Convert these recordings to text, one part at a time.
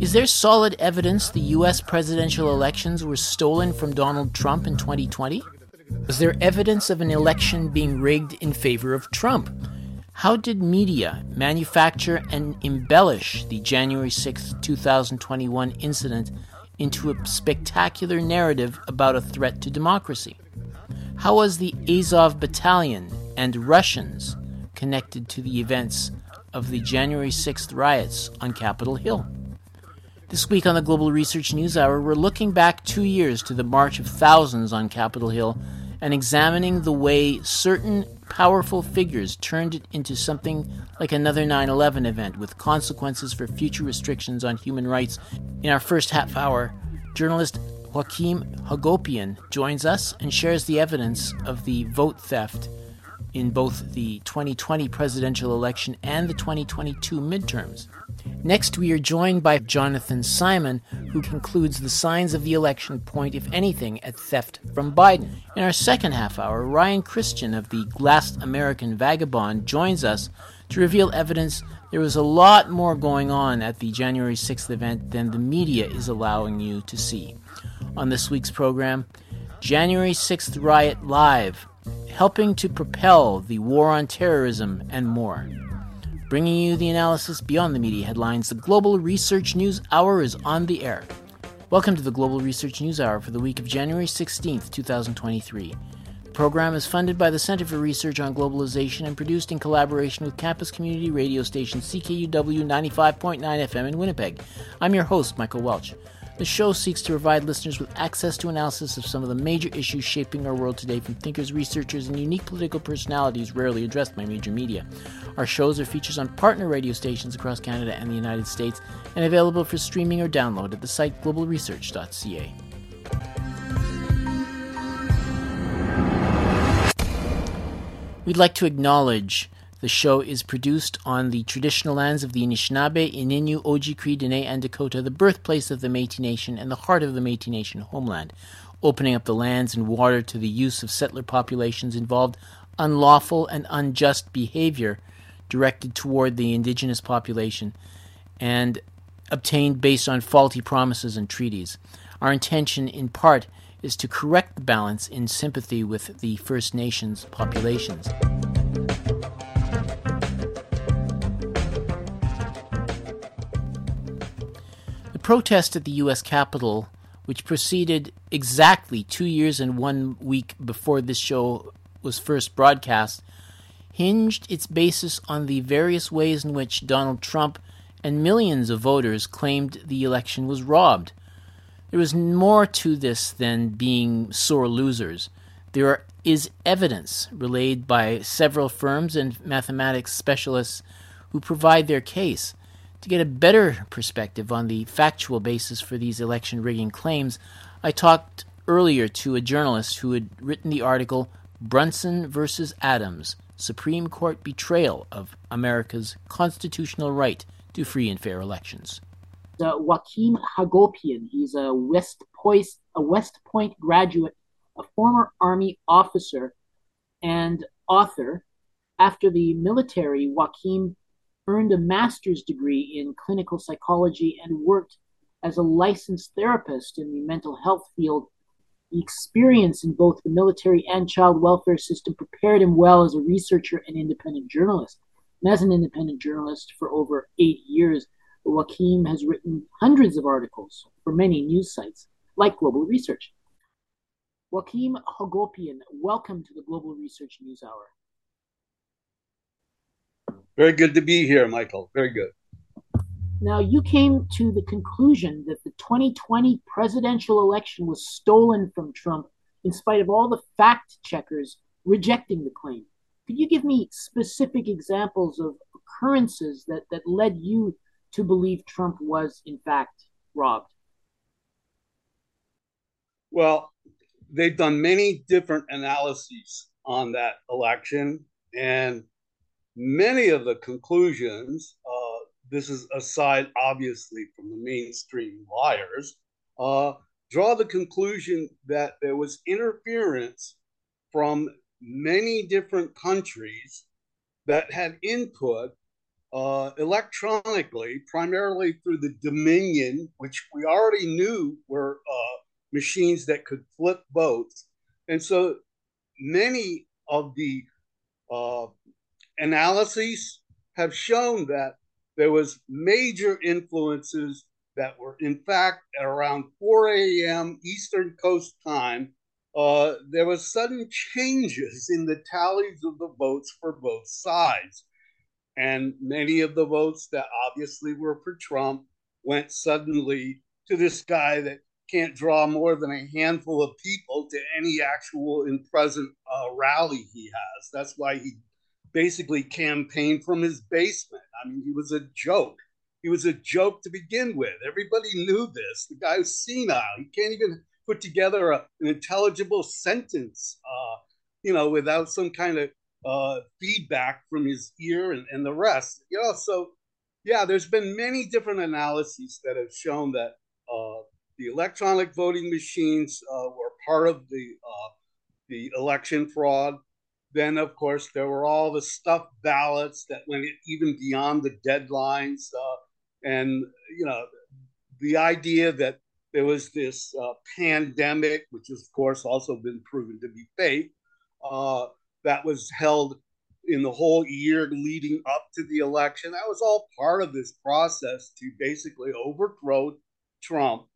Is there solid evidence the US presidential elections were stolen from Donald Trump in 2020? Was there evidence of an election being rigged in favor of Trump? How did media manufacture and embellish the January 6, 2021 incident into a spectacular narrative about a threat to democracy? How was the Azov Battalion and Russians connected to the events of the January 6th riots on Capitol Hill? This week on the Global Research News Hour, we're looking back two years to the march of thousands on Capitol Hill and examining the way certain powerful figures turned it into something like another 9 11 event with consequences for future restrictions on human rights. In our first half hour, journalist Joachim Hagopian joins us and shares the evidence of the vote theft in both the 2020 presidential election and the 2022 midterms. Next, we are joined by Jonathan Simon, who concludes the signs of the election point, if anything, at theft from Biden. In our second half hour, Ryan Christian of the Last American Vagabond joins us to reveal evidence there was a lot more going on at the January 6th event than the media is allowing you to see. On this week's program, January 6th Riot Live, helping to propel the war on terrorism and more. Bringing you the analysis beyond the media headlines, the Global Research News Hour is on the air. Welcome to the Global Research News Hour for the week of January 16th, 2023. The program is funded by the Center for Research on Globalization and produced in collaboration with campus community radio station CKUW 95.9 FM in Winnipeg. I'm your host, Michael Welch. The show seeks to provide listeners with access to analysis of some of the major issues shaping our world today from thinkers, researchers, and unique political personalities rarely addressed by major media. Our shows are features on partner radio stations across Canada and the United States and available for streaming or download at the site globalresearch.ca. We'd like to acknowledge the show is produced on the traditional lands of the Anishinaabe, Ininu, Oji-Cree, Dene, and Dakota, the birthplace of the Métis Nation and the heart of the Métis Nation homeland. Opening up the lands and water to the use of settler populations involved unlawful and unjust behavior directed toward the indigenous population and obtained based on faulty promises and treaties. Our intention, in part, is to correct the balance in sympathy with the First Nations populations. Protest at the U.S. Capitol, which proceeded exactly two years and one week before this show was first broadcast, hinged its basis on the various ways in which Donald Trump and millions of voters claimed the election was robbed. There was more to this than being sore losers. There is evidence relayed by several firms and mathematics specialists who provide their case. To get a better perspective on the factual basis for these election rigging claims, I talked earlier to a journalist who had written the article Brunson versus Adams Supreme Court Betrayal of America's Constitutional Right to Free and Fair Elections. Uh, Joachim Hagopian, he's a West Point, a West Point graduate, a former Army officer, and author. After the military, Joachim earned a master's degree in clinical psychology and worked as a licensed therapist in the mental health field. The experience in both the military and child welfare system prepared him well as a researcher and independent journalist. And as an independent journalist for over eight years, Joachim has written hundreds of articles for many news sites like Global Research. Joachim Hagopian, welcome to the Global Research News Hour. Very good to be here, Michael. Very good. Now, you came to the conclusion that the 2020 presidential election was stolen from Trump in spite of all the fact checkers rejecting the claim. Could you give me specific examples of occurrences that, that led you to believe Trump was, in fact, robbed? Well, they've done many different analyses on that election, and many of the conclusions, uh, this is aside obviously from the mainstream liars, uh, draw the conclusion that there was interference from many different countries that had input uh, electronically, primarily through the Dominion, which we already knew were uh, machines that could flip votes. And so many of the uh, analyses have shown that there was major influences that were in fact at around 4 a.m. Eastern Coast time. Uh, there was sudden changes in the tallies of the votes for both sides. And many of the votes that obviously were for Trump went suddenly to this guy that can't draw more than a handful of people to any actual in present uh, rally he has. That's why he basically campaigned from his basement. I mean, he was a joke. He was a joke to begin with. Everybody knew this. The guy was senile. He can't even put together a, an intelligible sentence, uh, you know, without some kind of uh, feedback from his ear and, and the rest. You know, so yeah, there's been many different analyses that have shown that uh, the electronic voting machines uh, were part of the uh, the election fraud. Then, of course, there were all the stuffed ballots that went even beyond the deadlines, uh, and you know, the idea that there was this uh, pandemic, which has, of course, also been proven to be fake, uh, that was held in the whole year leading up to the election. That was all part of this process to basically overthrow Trump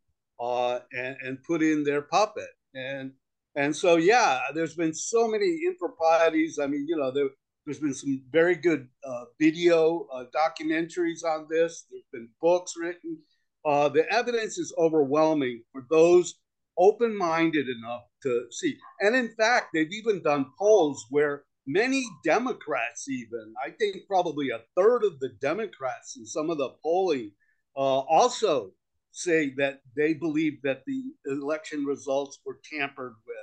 uh, and, and put in their puppet. And and so yeah, there's been so many improprieties. I mean, you know, there, has been some very good uh, video uh, documentaries on this. There's been books written. Uh, the evidence is overwhelming for those open-minded enough to see. And in fact, they've even done polls where many Democrats, even I think probably a third of the Democrats in some of the polling, uh, also say that they believe that the election results were tampered with.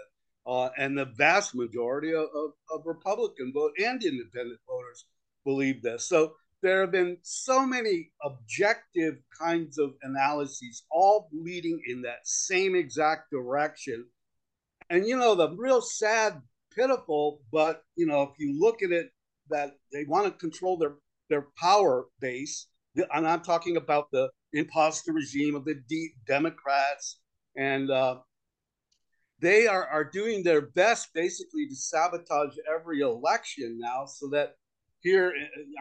Uh, and the vast majority of, of, of, Republican vote and independent voters believe this. So there have been so many objective kinds of analyses, all leading in that same exact direction. And you know, the real sad, pitiful, but you know, if you look at it, that they want to control their their power base. And I'm talking about the imposter regime of the D- Democrats, and uh, they are, are doing their best basically to sabotage every election now, so that here,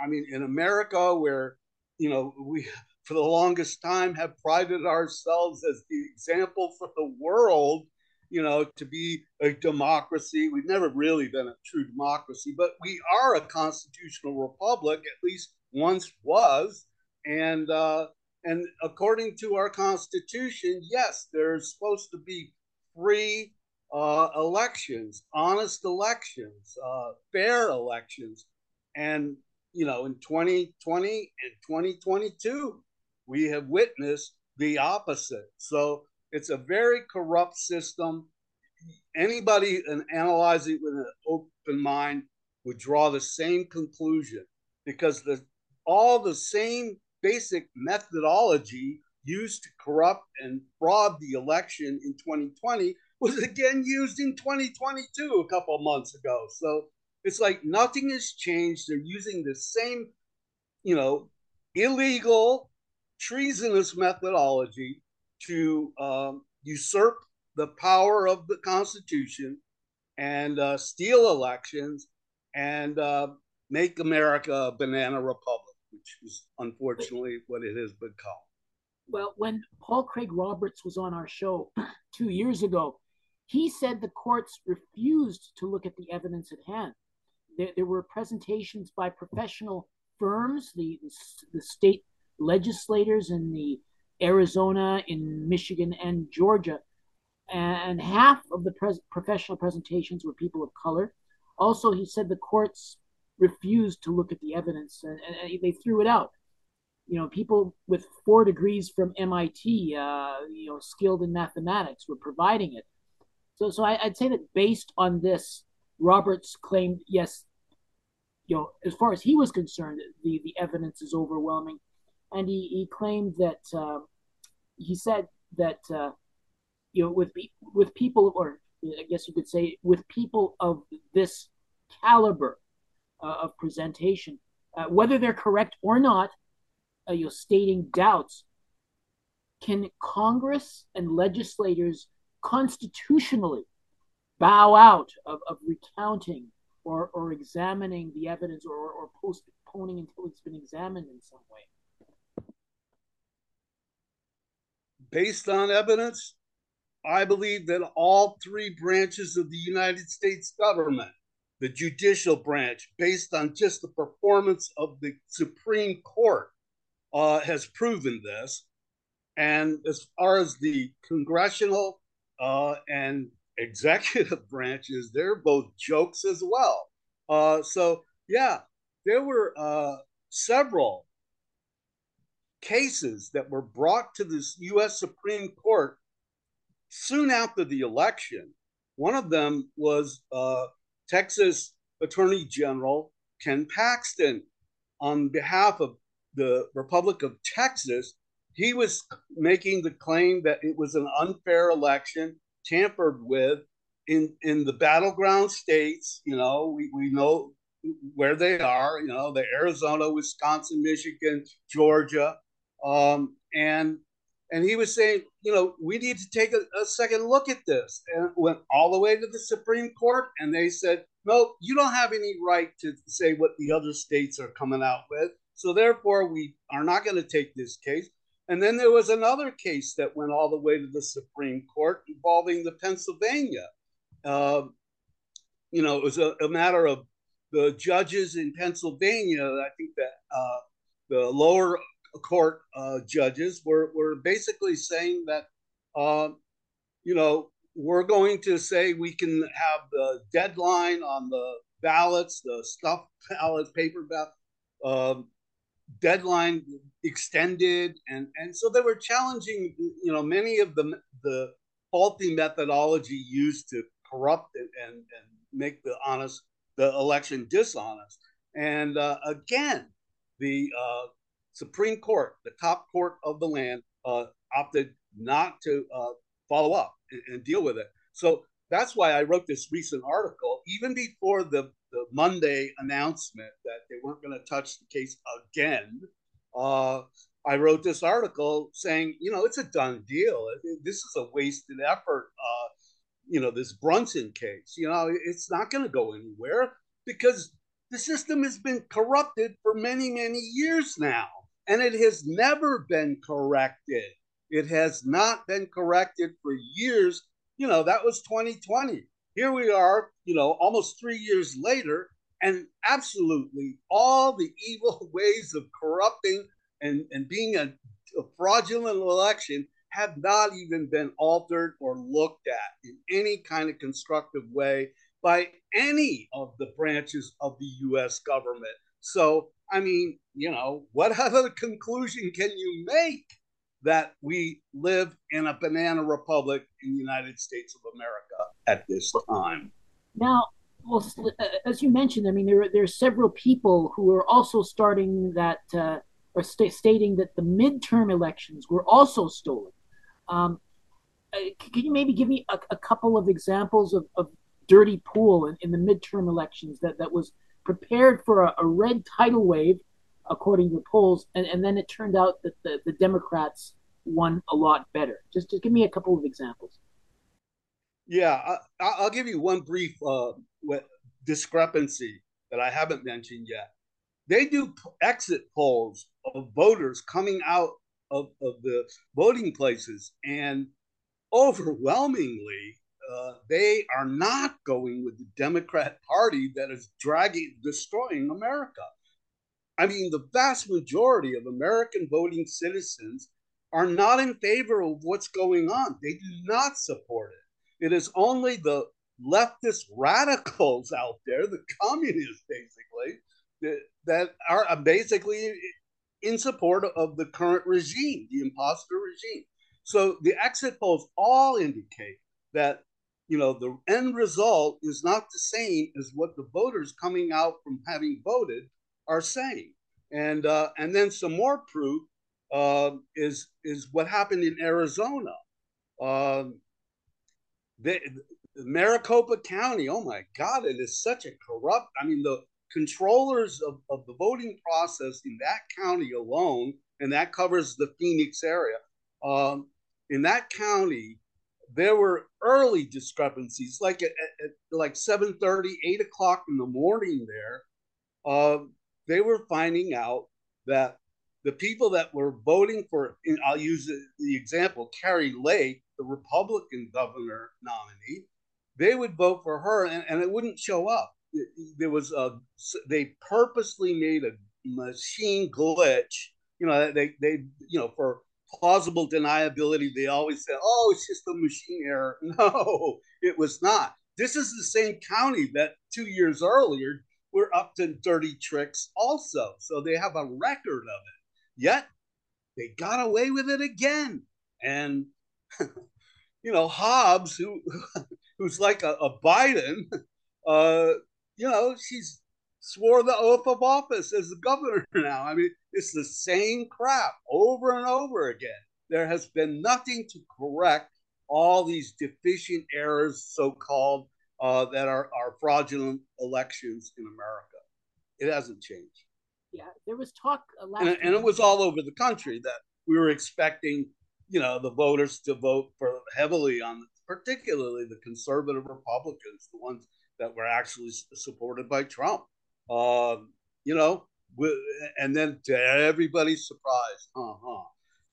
I mean, in America, where you know we for the longest time have prided ourselves as the example for the world you know, to be a democracy. We've never really been a true democracy, but we are a constitutional republic, at least once was. And uh, and according to our Constitution, yes, there's supposed to be free uh, elections, honest elections, uh, fair elections. And, you know, in 2020 and 2022, we have witnessed the opposite. So it's a very corrupt system. Anybody and analyzing with an open mind would draw the same conclusion because the all the same basic methodology used to corrupt and fraud the election in 2020 was again used in 2022 a couple months ago. So it's like nothing has changed. They're using the same, you know, illegal, treasonous methodology to um, usurp the power of the Constitution and uh, steal elections and uh, make America a banana republic which is unfortunately what it has become. Well, when Paul Craig Roberts was on our show two years ago, he said the courts refused to look at the evidence at hand. There, there were presentations by professional firms, the, the state legislators in the Arizona, in Michigan, and Georgia, and half of the pres- professional presentations were people of color. Also, he said the courts refused to look at the evidence and, and they threw it out. You know, people with four degrees from MIT, uh, you know, skilled in mathematics, were providing it. So, so I, would say that based on this, Roberts claimed, yes, you know, as far as he was concerned, the, the evidence is overwhelming. And he, he claimed that, uh, he said that, uh, you know, with, with people, or I guess you could say, with people of this caliber, uh, of presentation, uh, whether they're correct or not, uh, you're stating doubts. Can Congress and legislators constitutionally bow out of, of recounting or, or examining the evidence or, or postponing until it's been examined in some way? Based on evidence, I believe that all three branches of the United States government, the judicial branch, based on just the performance of the Supreme Court, uh, has proven this. And as far as the congressional uh, and executive branches, they're both jokes as well. Uh, so, yeah, there were uh, several cases that were brought to the U.S. Supreme Court soon after the election. One of them was uh, Texas Attorney General Ken Paxton on behalf of the Republic of Texas. He was making the claim that it was an unfair election tampered with in in the battleground states. You know, we, we know where they are. You know, the Arizona, Wisconsin, Michigan, Georgia, um, and and he was saying, you know, we need to take a, a second look at this, and went all the way to the Supreme Court, and they said, no, you don't have any right to say what the other states are coming out with. So therefore, we are not going to take this case. And then there was another case that went all the way to the Supreme Court involving the Pennsylvania. Uh, you know, it was a, a, matter of the judges in Pennsylvania. I think that uh, the lower court uh, judges were, were basically saying that, uh, you know, we're going to say we can have the deadline on the ballots, the stuffed ballots, paper ballot, um, deadline extended, and and so they were challenging, you know, many of the the faulty methodology used to corrupt and and, and make the honest the election dishonest. And uh, again, the uh, Supreme Court, the top court of the land, uh, opted not to uh, follow up and, and, deal with it. So that's why I wrote this recent article, even before the, the Monday announcement that they weren't going to touch the case again. Uh, I wrote this article saying, you know, it's a done deal. This is a wasted effort. Uh, you know, this Brunson case, you know, it's not going to go anywhere because the system has been corrupted for many, many years now, and it has never been corrected. It has not been corrected for years. You know, that was 2020. Here we are, you know, almost three years later, and absolutely all the evil ways of corrupting and, and being a, a fraudulent election have not even been altered or looked at in any kind of constructive way by any of the branches of the US government. So, I mean, you know, what other conclusion can you make that we live in a banana republic in the United States of America at this time? Now, well, as you mentioned, I mean, there, are, there are several people who are also starting that, uh, or st- stating that the midterm elections were also stolen. Um, uh, can you maybe give me a, a couple of examples of, of dirty pool in, in, the midterm elections that, that was prepared for a, a, red tidal wave, according to polls, and, and then it turned out that the, the Democrats won a lot better? Just, just give me a couple of examples. Yeah, I, will give you one brief uh, discrepancy that I haven't mentioned yet. They do exit polls of voters coming out of, of the voting places. And overwhelmingly, uh, they are not going with the Democrat Party that is dragging, destroying America. I mean, the vast majority of American voting citizens are not in favor of what's going on. They do not support it. It is only the leftist radicals out there, the communists basically, that, that are basically in support of the current regime, the imposter regime. So the exit polls all indicate that you know the end result is not the same as what the voters coming out from having voted are saying. And uh, and then some more proof uh, is is what happened in Arizona. They, Maricopa County, oh my God, it is such a corrupt. I mean, the controllers of, of the voting process in that county alone, and that covers the Phoenix area. Um, in that county, there were early discrepancies, like at, at, like 7 30, 8 o'clock in the morning there. Uh, they were finding out that the people that were voting for, I'll use the, example, Kari Lake, the Republican governor nominee, they would vote for her and, and it wouldn't show up. There was a, they purposely made a machine glitch. You know, they, they, you know, for plausible deniability, they always said, oh, it's just a machine error. No, it was not. This is the same county that two years earlier were up to dirty tricks also. So they have a record of it. Yet they got away with it again. And, you know, Hobbs, who who's like a, a Biden, uh, you know, she's swore the oath of office as the governor now. I mean, it's the same crap over and over again. There has been nothing to correct all these deficient errors, so called, uh, that are, are fraudulent elections in America. It hasn't changed. Yeah, there was talk and, and, it was all over the country that we were expecting, you know, the voters to vote for heavily on, particularly the conservative Republicans, the ones that were actually supported by Trump. Um, you know, and then to everybody's surprise, huh, huh.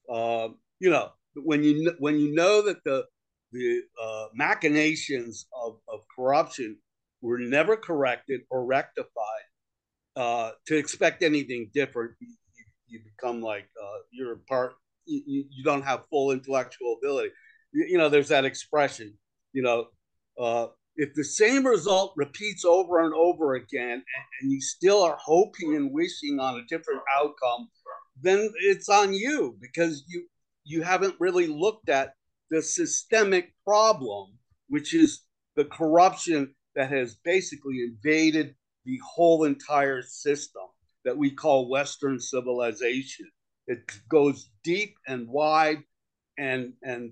Um, you know, when you when you know that the the uh, machinations of, of corruption were never corrected or rectified, uh, to expect anything different, you, you, you become like uh, you're part. You, you don't have full intellectual ability. You, you know, there's that expression. You know, uh, if the same result repeats over and over again, and, you still are hoping and wishing on a different outcome, then it's on you because you you haven't really looked at the systemic problem, which is the corruption that has basically invaded the whole entire system that we call Western civilization. It goes deep and wide and and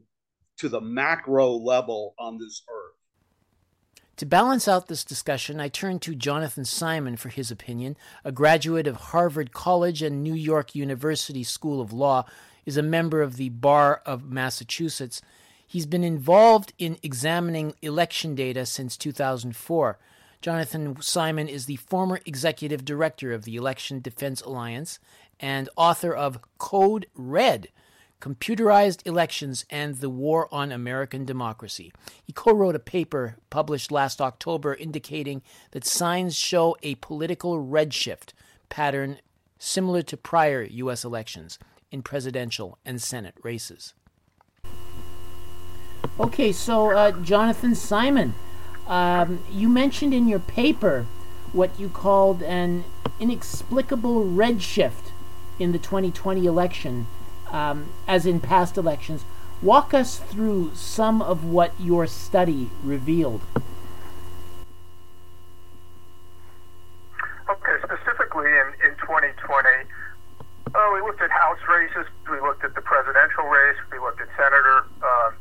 to the macro level on this earth. To balance out this discussion, I turn to Jonathan Simon for his opinion. A graduate of Harvard College and New York University School of Law, is a member of the Bar of Massachusetts. He's been involved in examining election data since 2004. Jonathan Simon is the former executive director of the Election Defense Alliance and author of Code Red Computerized Elections and the War on American Democracy. He co wrote a paper published last October indicating that signs show a political redshift pattern similar to prior U.S. elections in presidential and Senate races. Okay, so uh, Jonathan Simon, um, you mentioned in your paper what you called an inexplicable redshift in the 2020 election, um, as in past elections. Walk us through some of what your study revealed. Okay, specifically in, in 2020, oh, we looked at House races, we looked at the presidential race, we looked at senator uh,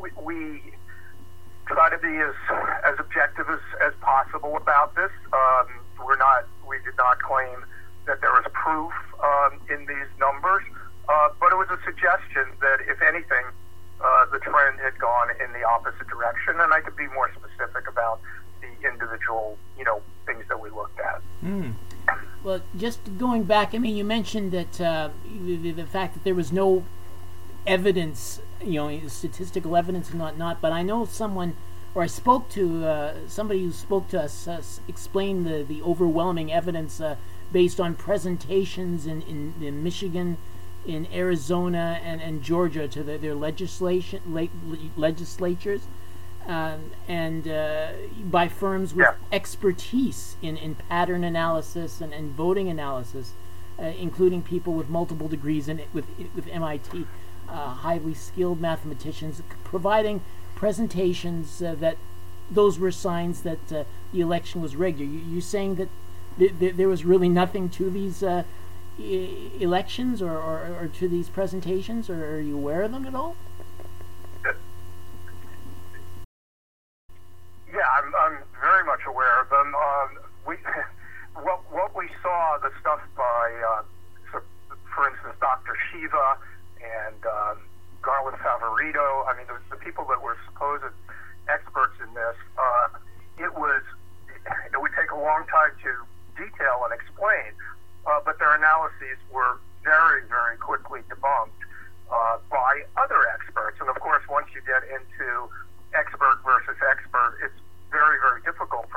we, we try to be as as objective as, as possible about this. Um, we're not we did not claim that there was proof um, in these numbers, uh, but it was a suggestion that if anything, uh, the trend had gone in the opposite direction, and I could be more specific about the individual you know things that we looked at. Mm. Well, just going back, I mean, you mentioned that uh, the, the fact that there was no evidence, you know, statistical evidence and whatnot. But I know someone, or I spoke to uh, somebody who spoke to us, uh, explained the, the overwhelming evidence uh, based on presentations in, in, in, Michigan, in Arizona, and, and Georgia to the, their legislation le- legislatures. Um, and uh, by firms with yeah. expertise in, in pattern analysis and, and voting analysis, uh, including people with multiple degrees in it, with with MIT uh, highly skilled mathematicians providing presentations uh, that those were signs that uh, the election was rigged. Are you, you saying that th- th- there was really nothing to these uh, elections or, or, or, to these presentations, or are you aware of them at all? Yeah, I'm, I'm very much aware of them. Um, we, what, what we saw, the stuff by, uh, for instance, Dr. Shiva and um, Garland Favorito. I mean, the, the people that were supposed experts in this. Uh, it was it would take a long time to detail and explain, uh, but their analyses were very, very quickly debunked uh, by other experts. And of course, once you get into expert versus expert, it's very, very difficult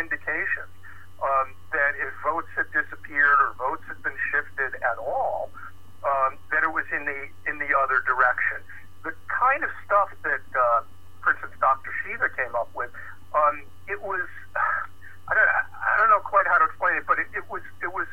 simple indications um, that if votes had disappeared or votes had been shifted at all, um, that it was in the, in the other direction. The kind of stuff that, uh, for instance, Dr. Shiva came up with, um, it was I don't I don't know quite how to explain it, but it, it was it was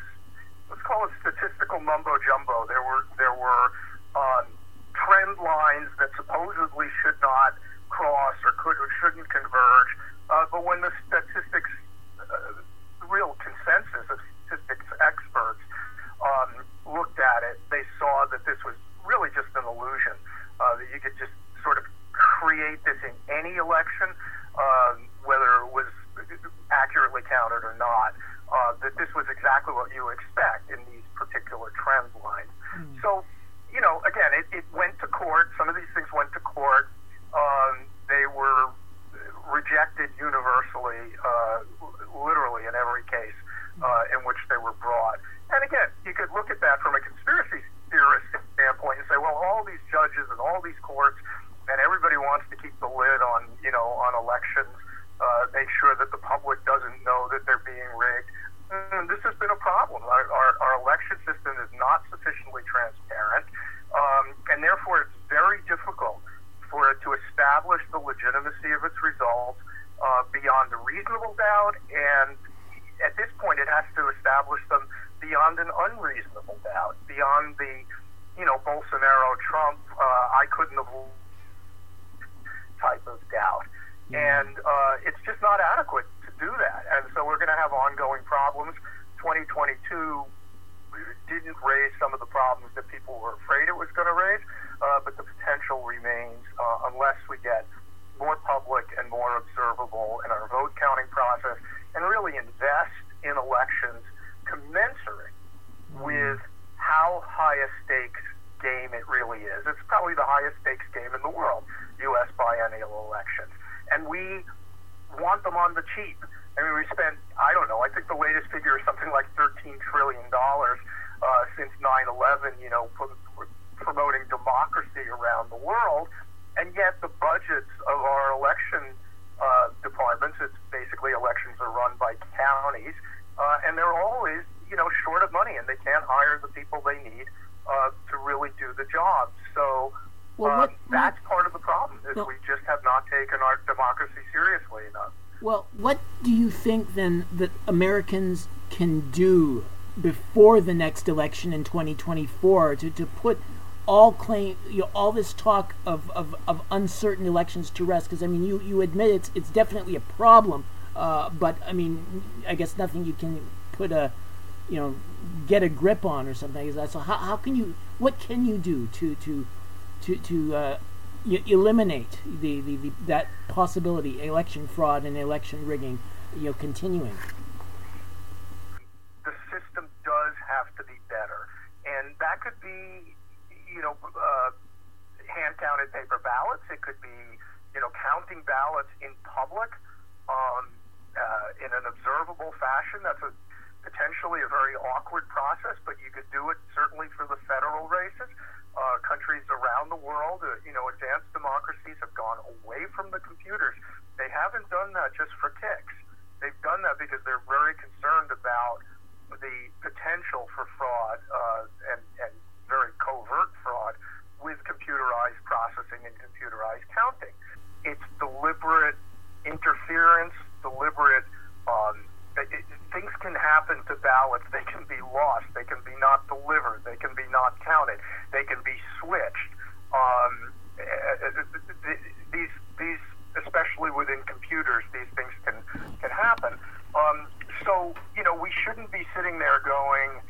let's call it statistical mumbo jumbo. There were there were um, trend lines that supposedly should not cross or could or shouldn't converge, uh, but when the statistics, uh, real consensus of statistics experts um, looked at it, they saw that this was really just an illusion. Uh, that you could just sort of create this in any election, um, whether it was accurately counted or not. Uh, that this was exactly what you expect in these particular trend lines. Mm. So, you know, again, it, it went to court. Some of these things went to court. Um, they were rejected universally, uh, literally in every case uh, in which they were brought. And again, you could look at that from a conspiracy theorist standpoint and say, well, all these judges and all these courts and everybody wants to keep the lid on, you know, on elections, uh, make sure that the public doesn't know that they're being rigged. And this has been a problem. Our, our, our election system is not sufficiently transparent, um, and therefore it's very difficult for it to establish the legitimacy of its results uh, beyond a reasonable doubt, and at this point, it has to establish them beyond an unreasonable doubt, beyond the, you know, Bolsonaro, Trump, uh, I couldn't have type of doubt. Yeah. And uh, it's just not adequate to do that. And so we're going to have ongoing problems. 2022 didn't raise some of the problems that people were afraid it was going to raise, uh, but the potential remains uh, unless we get more public and more observable in our vote counting process and really invest in elections commensurate with how high a stakes game it really is. It's probably the highest stakes game in the world, U.S. biennial elections. And we want them on the cheap. I mean, we spent, I don't know, I think the latest figure is something like $13 trillion uh, since 9 11, you know, promoting democracy around the world. And yet the budgets of our election uh, departments, it's basically elections are run by counties, uh, and they're always, you know, short of money, and they can't hire the people they need uh, to really do the job. So well, uh, what, that's what, part of the problem is well, we just have not taken our democracy seriously enough. Well, what do you think then that Americans can do before the next election in 2024 to, to put all claim you know, all this talk of, of, of uncertain elections to rest because I mean you, you admit it's it's definitely a problem uh, but I mean I guess nothing you can put a you know get a grip on or something like that. So how, how can you what can you do to to to to uh, eliminate the, the, the that possibility election fraud and election rigging you know continuing the system does have to be better and that could be you know, uh, hand counted paper ballots. It could be, you know, counting ballots in public um, uh, in an observable fashion. That's a potentially a very awkward process, but you could do it certainly for the federal races. Uh, countries around the world, uh, you know, advanced democracies have gone away from the computers. They haven't done that just for kicks. They've done that because they're very concerned about the potential for fraud uh, and, and very covert fraud with computerized processing and computerized counting. It's deliberate interference, deliberate. Um, it, it, things can happen to ballots. They can be lost. They can be not delivered. They can be not counted. They can be switched. Um, these, these, especially within computers, these things can can happen. Um, so you know, we shouldn't be sitting there going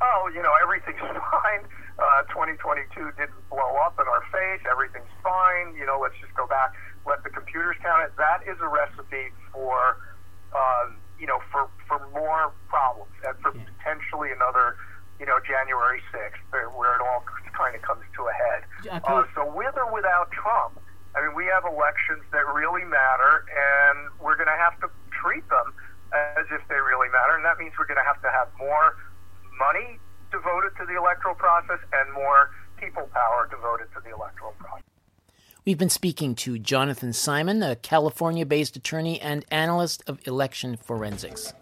oh, you know, everything's fine. Uh, 2022 didn't blow up in our face. Everything's fine. You know, let's just go back, let the computers count it. That is a recipe for, uh, you know, for, for more problems and for yeah. potentially another, you know, January 6th, where it all kind of comes to a head. Uh, so with or without Trump, I mean, we have elections that really matter, and we're going to have to treat them as if they really matter, and that means we're going to have to have more money devoted to the electoral process and more people power devoted to the electoral process. We've been speaking to Jonathan Simon, a California based attorney and analyst of election forensics.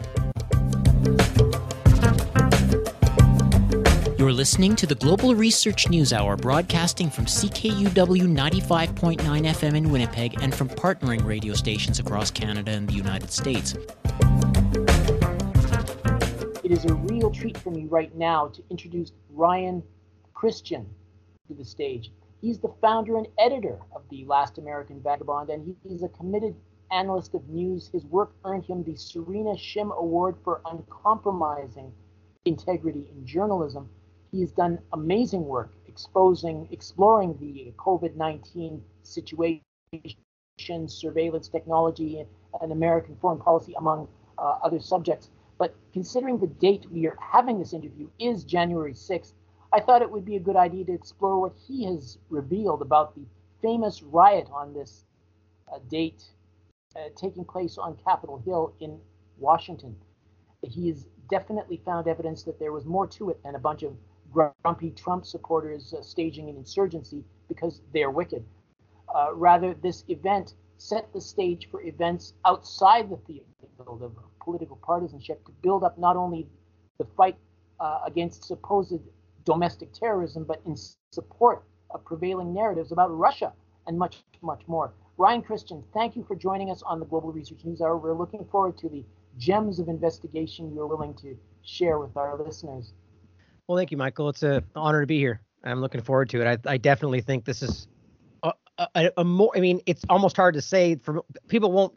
You're listening to the Global Research News Hour, broadcasting from CKUW 95.9 FM in Winnipeg and from partnering radio stations across Canada and the United States. It is a real treat for me right now to introduce Ryan Christian to the stage. He's the founder and editor of The Last American Vagabond, and he's a committed analyst of news. His work earned him the Serena Shim Award for uncompromising integrity in journalism. He has done amazing work exposing, exploring the COVID 19 situation, surveillance technology, and American foreign policy, among uh, other subjects. But considering the date we are having this interview is January 6th, I thought it would be a good idea to explore what he has revealed about the famous riot on this uh, date uh, taking place on Capitol Hill in Washington. He has definitely found evidence that there was more to it than a bunch of grumpy Trump supporters uh, staging an insurgency because they're wicked. Uh, rather, this event set the stage for events outside the field of political partisanship to build up not only the fight uh, against supposed domestic terrorism, but in support of prevailing narratives about Russia and much, much more. Ryan Christian, thank you for joining us on the Global Research News Hour. We're looking forward to the gems of investigation you're willing to share with our listeners. Well, thank you, Michael. It's an honor to be here. I'm looking forward to it. I, I definitely think this is a, a, a, more. I mean, it's almost hard to say for people won't.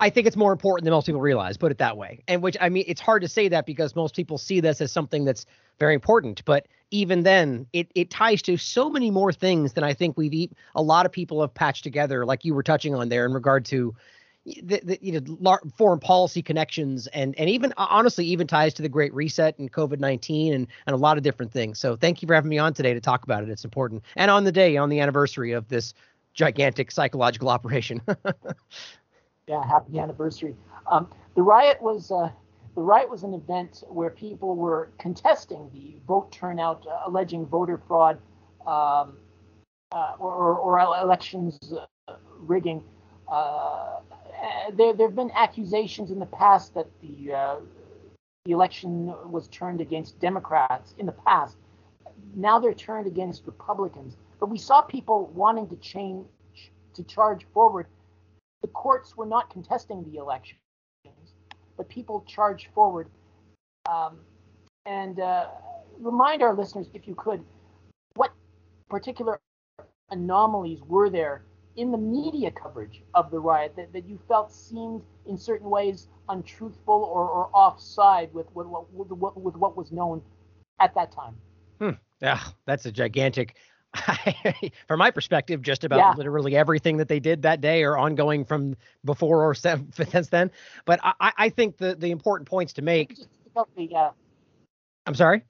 I think it's more important than most people realize. Put it that way. And which I mean, it's hard to say that because most people see this as something that's very important. But even then, it it ties to so many more things than I think we've a lot of people have patched together, like you were touching on there in regard to the, the, you know foreign policy connections and and even uh, honestly even ties to the Great Reset and COVID nineteen and and a lot of different things. So thank you for having me on today to talk about it. It's important and on the day on the anniversary of this gigantic psychological operation. yeah, happy anniversary. Um, the riot was. Uh, the riot was an event where people were contesting the vote turnout, uh, alleging voter fraud um, uh, or, or, elections uh, rigging. Uh, there, there have been accusations in the past that the uh, the election was turned against Democrats in the past. Now they're turned against Republicans. But we saw people wanting to change, to charge forward. The courts were not contesting the elections, but people charged forward. Um, and uh, remind our listeners, if you could, what particular anomalies were there in the media coverage of the riot that, that you felt seemed in certain ways untruthful or, or offside with, with, with, with what was known at that time? Hmm. Yeah, that's a gigantic. from my perspective, just about yeah. literally everything that they did that day or ongoing from before or since then. But I, I think the the important points to make. The, uh, I'm sorry.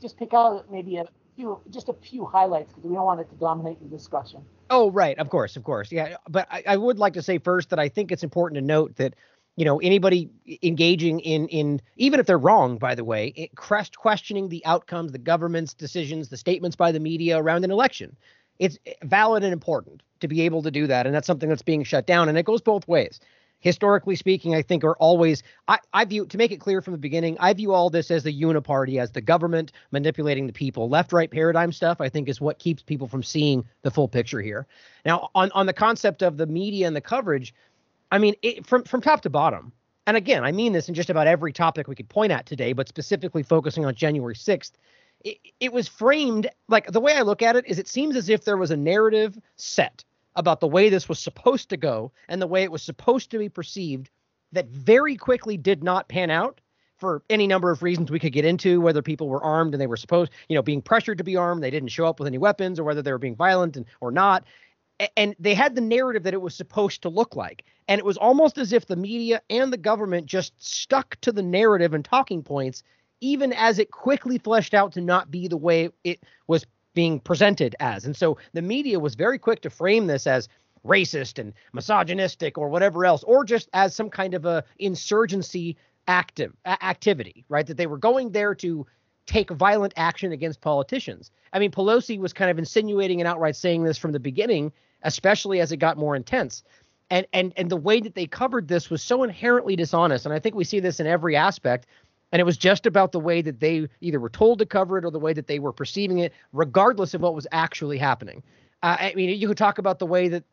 Just pick out maybe a few, just a few highlights because we don't want it to dominate the discussion. Oh, right. Of course, of course. Yeah, but I, I would like to say first that I think it's important to note that you know anybody engaging in in even if they're wrong by the way it, questioning the outcomes the government's decisions the statements by the media around an election it's eh, valid and important to be able to do that and that's something that's being shut down and it goes both ways historically speaking, I think are always I, I view to make it clear from the beginning, I view all this as the uniparty, as the government manipulating the people. Left right paradigm stuff, I think, is what keeps people from seeing the full picture here. Now, on on the concept of the media and the coverage, I mean, it, from from top to bottom, and again, I mean this in just about every topic we could point at today, but specifically focusing on January 6th. It, it was framed like the way I look at it is it seems as if there was a narrative set about the way this was supposed to go and the way it was supposed to be perceived that very quickly did not pan out for any number of reasons we could get into whether people were armed and they were supposed you know being pressured to be armed they didn't show up with any weapons or whether they were being violent and, or not and they had the narrative that it was supposed to look like and it was almost as if the media and the government just stuck to the narrative and talking points even as it quickly fleshed out to not be the way it was being presented as. And so the media was very quick to frame this as racist and misogynistic or whatever else, or just as some kind of a insurgency active activity, right? That they were going there to take violent action against politicians. I mean, Pelosi was kind of insinuating and outright saying this from the beginning, especially as it got more intense. And and and the way that they covered this was so inherently dishonest. And I think we see this in every aspect and it was just about the way that they either were told to cover it or the way that they were perceiving it, regardless of what was actually happening. Uh, I mean, you could talk about the way that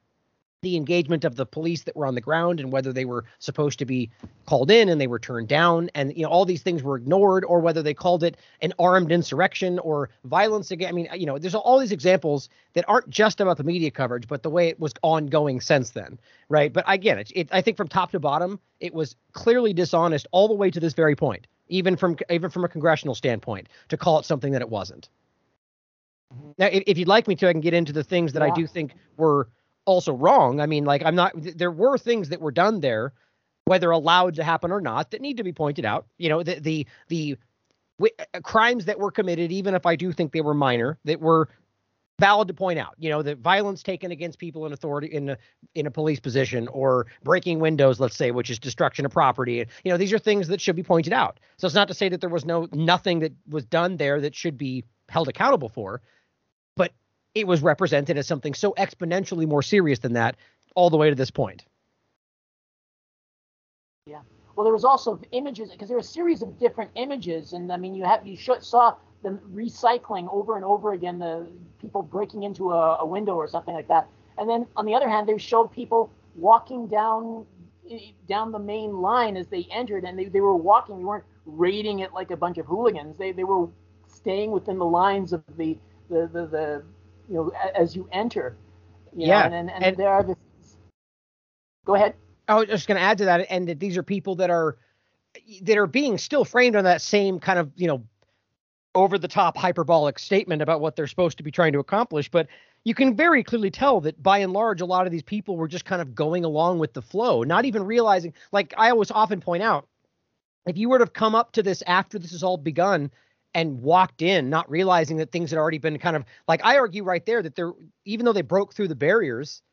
the engagement of the police that were on the ground and whether they were supposed to be called in and they were turned down and you know all these things were ignored or whether they called it an armed insurrection or violence again i mean you know there's all these examples that aren't just about the media coverage but the way it was ongoing since then right but again it, it i think from top to bottom it was clearly dishonest all the way to this very point even from even from a congressional standpoint, to call it something that it wasn't. Mm-hmm. Now, if, if you'd like me to, I can get into the things that yeah. I do think were also wrong. I mean, like I'm not. There were things that were done there whether allowed to happen or not, that need to be pointed out. You know, the the the w- uh, crimes that were committed, even if I do think they were minor, that were valid to point out. You know, the violence taken against people in authority in a, in a police position or breaking windows, let's say, which is destruction of property. You know, these are things that should be pointed out. So it's not to say that there was no nothing that was done there that should be held accountable for, it was represented as something so exponentially more serious than that all the way to this point. Yeah. Well, there was also images because there were a series of different images, and I mean, you have you saw them recycling over and over again the people breaking into a, a, window or something like that. And then on the other hand, they showed people walking down eh, down the main line as they entered, and they, they were walking. They weren't raiding it like a bunch of hooligans. They they were staying within the lines of the the the, the you know as you enter. You yeah, know, and, and, and there are the. Go ahead. I was just going to add to that, and that these are people that are that are being still framed on that same kind of you know over the top hyperbolic statement about what they're supposed to be trying to accomplish, but you can very clearly tell that by and large a lot of these people were just kind of going along with the flow, not even realizing like I always often point out, if you were to have come up to this after this has all begun and walked in not realizing that things had already been kind of like I argue right there that they're even though they broke through the barriers,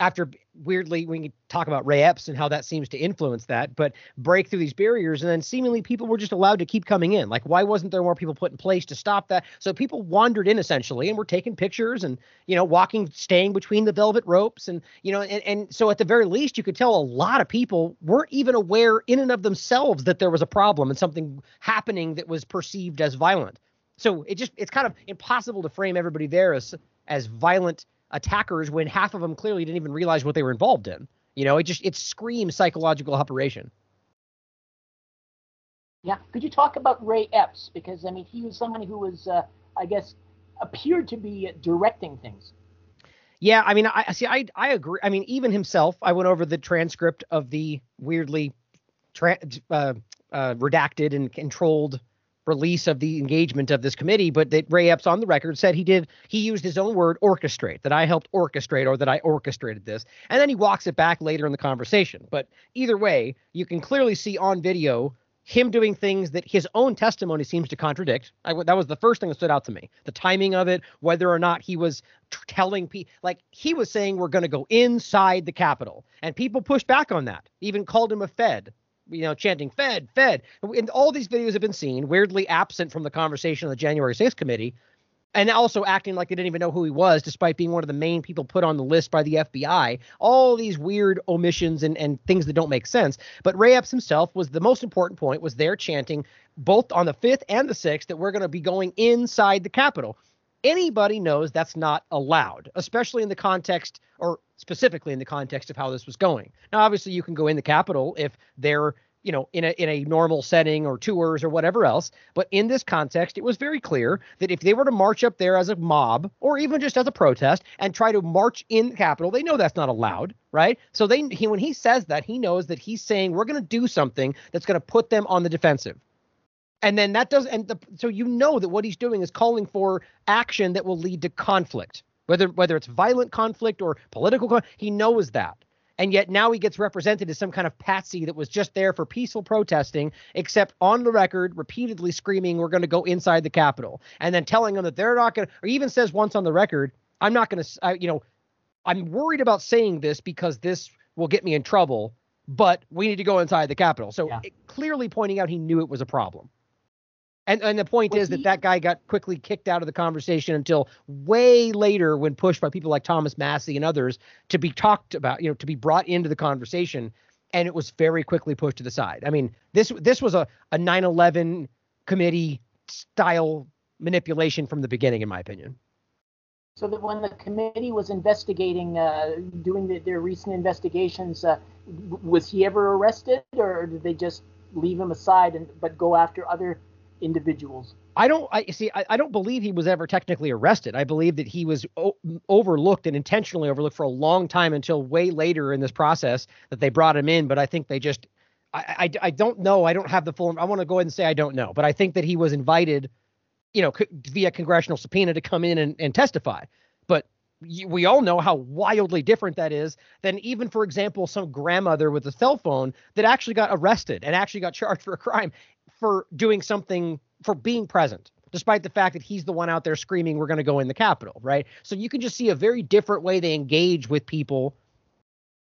after weirdly we can talk about Ray Epps and how that seems to influence that, but break through these barriers and then seemingly people were just allowed to keep coming in. Like why wasn't there more people put in place to stop that? So people wandered in essentially and were taking pictures and you know walking, staying between the velvet ropes and you know and, and so at the very least you could tell a lot of people weren't even aware in and of themselves that there was a problem and something happening that was perceived as violent. So it just it's kind of impossible to frame everybody there as as violent attackers when half of them clearly didn't even realize what they were involved in. You know, it just it screams psychological operation. Yeah, could you talk about Ray Epps because I mean he was somebody who was, uh, I guess, appeared to be directing things. Yeah, I mean, I see. I I agree. I mean, even himself. I went over the transcript of the weirdly tra- uh, uh, redacted and controlled release of the engagement of this committee, but that Ray Epps on the record said he did, he used his own word orchestrate, that I helped orchestrate or that I orchestrated this. And then he walks it back later in the conversation. But either way, you can clearly see on video him doing things that his own testimony seems to contradict. I, that was the first thing that stood out to me. The timing of it, whether or not he was t- telling people, like he was saying, we're going to go inside the Capitol. And people pushed back on that, even called him a Fed you know, chanting "Fed, Fed." And all these videos have been seen, weirdly absent from the conversation of the January 6th committee, and also acting like they didn't even know who he was, despite being one of the main people put on the list by the FBI. All these weird omissions and, and things that don't make sense. But Ray Epps himself was the most important point. Was there chanting both on the fifth and the sixth that we're going to be going inside the Capitol anybody knows that's not allowed, especially in the context or specifically in the context of how this was going. Now, obviously, you can go in the Capitol if they're you know in a in a normal setting or tours or whatever else but in this context it was very clear that if they were to march up there as a mob or even just as a protest and try to march in the capitol they know that's not allowed right so they he, when he says that he knows that he's saying we're going to do something that's going to put them on the defensive and then that does and the, so you know that what he's doing is calling for action that will lead to conflict whether whether it's violent conflict or political con- he knows that. And yet now he gets represented as some kind of patsy that was just there for peaceful protesting except on the record repeatedly screaming we're going to go inside the capitol and then telling them that they're not going to or even says once on the record i'm not going to you know i'm worried about saying this because this will get me in trouble but we need to go inside the capitol. So yeah. it, clearly pointing out he knew it was a problem and and the point was is he, that that guy got quickly kicked out of the conversation until way later when pushed by people like Thomas Massie and others to be talked about, you know, to be brought into the conversation and it was very quickly pushed to the side. I mean, this this was a a 9/11 committee style manipulation from the beginning in my opinion. So that when the committee was investigating, uh, doing the, their recent investigations, uh, was he ever arrested, or did they just leave him aside and but go after other individuals. I don't. I see. I, I, don't believe he was ever technically arrested. I believe that he was o- overlooked and intentionally overlooked for a long time until way later in this process that they brought him in. But I think they just. I, I, I don't know. I don't have the full. I want to go ahead and say I don't know. But I think that he was invited, you know, via congressional subpoena to come in and, and testify. But we all know how wildly different that is than even, for example, some grandmother with a cell phone that actually got arrested and actually got charged for a crime for doing something for being present, despite the fact that he's the one out there screaming, "We're going to go in the Capitol," right? So you can just see a very different way they engage with people.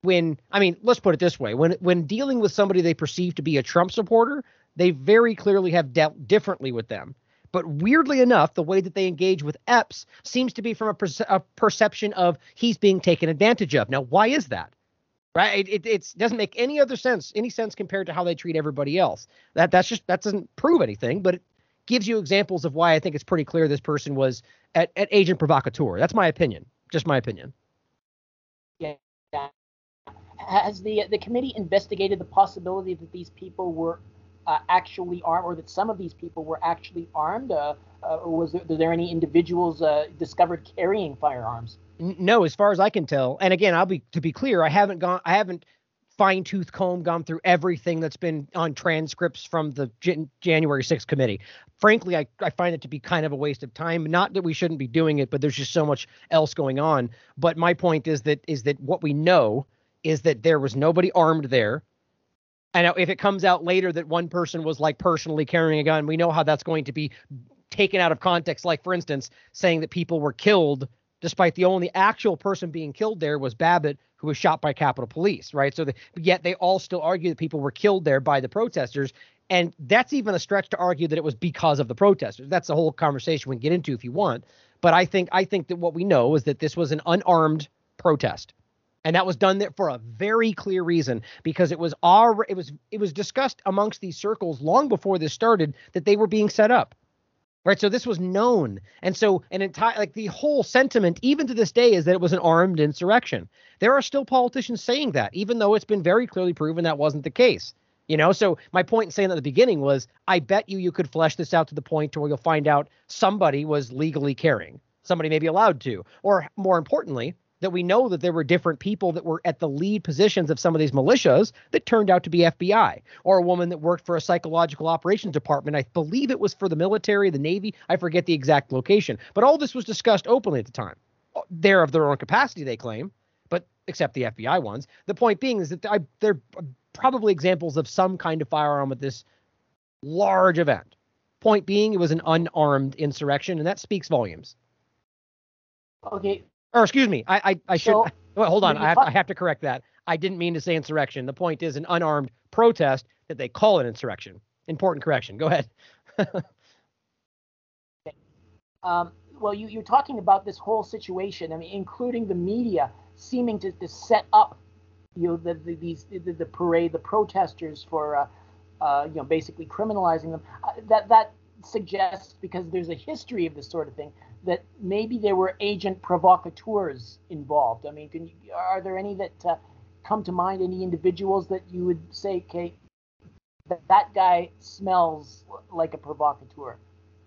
When I mean, let's put it this way: when when dealing with somebody they perceive to be a Trump supporter, they very clearly have dealt differently with them. But weirdly enough, the way that they engage with Epps seems to be from a, perce- a perception of he's being taken advantage of. Now, why is that? Right? It, it doesn't make any other sense, any sense compared to how they treat everybody else. That that's just that doesn't prove anything, but it gives you examples of why I think it's pretty clear this person was at, at agent provocateur. That's my opinion. Just my opinion. Yeah. Has the the committee investigated the possibility that these people were uh, actually armed, or that some of these people were actually armed? Uh, uh, or was there, there any individuals uh, discovered carrying firearms? No, as far as I can tell. And again, I'll be to be clear, I haven't gone, I haven't fine tooth comb gone through everything that's been on transcripts from the Jan- January 6th committee. Frankly, I, I find it to be kind of a waste of time. Not that we shouldn't be doing it, but there's just so much else going on. But my point is that is that what we know is that there was nobody armed there. And if it comes out later that one person was like personally carrying a gun, we know how that's going to be taken out of context. Like, for instance, saying that people were killed despite the only actual person being killed there was Babbitt, who was shot by Capitol Police, right? So the, yet they all still argue that people were killed there by the protesters. And that's even a stretch to argue that it was because of the protesters. That's the whole conversation we can get into if you want. But I think I think that what we know is that this was an unarmed protest and that was done there for a very clear reason because it was our it was it was discussed amongst these circles long before this started that they were being set up right? So this was known. And so an entire like the whole sentiment even to this day is that it was an armed insurrection. There are still politicians saying that even though it's been very clearly proven that wasn't the case you know? So my point in saying at the beginning was i bet you you could flesh this out to the point to where you'll find out somebody was legally carrying somebody may be allowed to. Or more importantly that we know that there were different people that were at the lead positions of some of these militias that turned out to be FBI, or a woman that worked for a psychological operations department. I believe it was for the military, the Navy. I forget the exact location. But all this was discussed openly at the time. Uh, they're of their own capacity, they claim, but except the FBI ones. The point being is that I, they're probably examples of some kind of firearm at this large event. Point being, it was an unarmed insurrection, and that speaks volumes. Okay, or excuse me, I I, I should. hold on, I have, I have to correct that. I didn't mean to say insurrection. The point is an unarmed protest that they call an insurrection. Important correction. Go ahead. um, well, you, you're talking about this whole situation. I mean, including the media seeming to, to set up, you know, the, the these the, the parade, the protesters for, uh, uh, you know, basically criminalizing them. Uh, that that suggests because there's a history of this sort of thing that maybe there were agent provocateurs involved. I mean, can you, are there any that uh, come to mind? Any individuals that you would say, okay, that, that guy smells like a provocateur?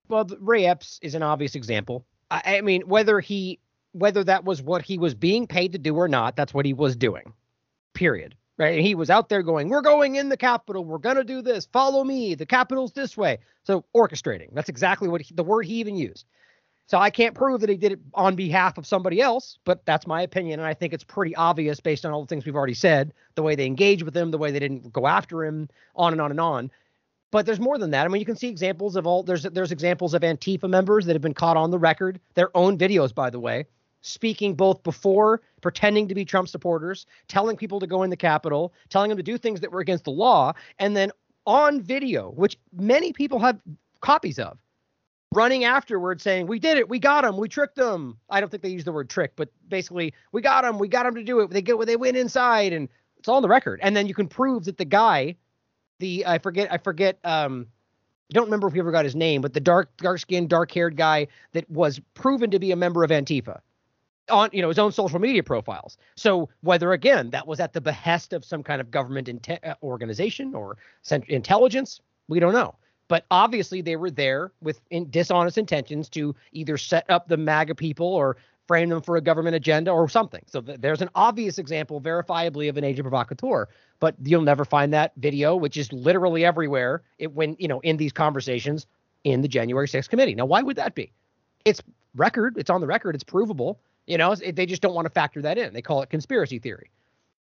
Well, Ray Epps is an obvious example. I, I mean, whether he whether that was what he was being paid to do or not, that's what he was doing. Period. Right? And he was out there going, "We're going in the Capitol. We're gonna do this. Follow me. The Capitol's this way." So orchestrating. That's exactly what he, the word he even used. So I can't prove that he did it on behalf of somebody else, but that's my opinion. And I think it's pretty obvious based on all the things we've already said, the way they engaged with him, the way they didn't go after him, on and on and on. But there's more than that. I mean, you can see examples of all there's there's examples of Antifa members that have been caught on the record, their own videos, by the way, speaking both before pretending to be Trump supporters, telling people to go in the Capitol, telling them to do things that were against the law, and then on video, which many people have copies of, running afterwards saying, "We did it. We got him. We tricked them." I don't think they use the word trick, but basically, "We got him. We got him to do it." They get they went inside, and it's all on the record. And then you can prove that the guy, the I forget I forget um I don't remember if we ever got his name, but the dark dark skinned, dark haired guy that was proven to be a member of Antifa on you know his own social media profiles. So whether again that was at the behest of some kind of government inte- organization or intelligence, we don't know. But obviously, they were there with in dishonest intentions to either set up the MAGA people or frame them for a government agenda or something. So th- there's an obvious example, verifiably, of an agent provocateur. But you'll never find that video, which is literally everywhere. It when you know in these conversations in the January 6th committee. Now, why would that be? It's record. It's on the record. It's provable. You know, they just don't want to factor that in. They call it conspiracy theory.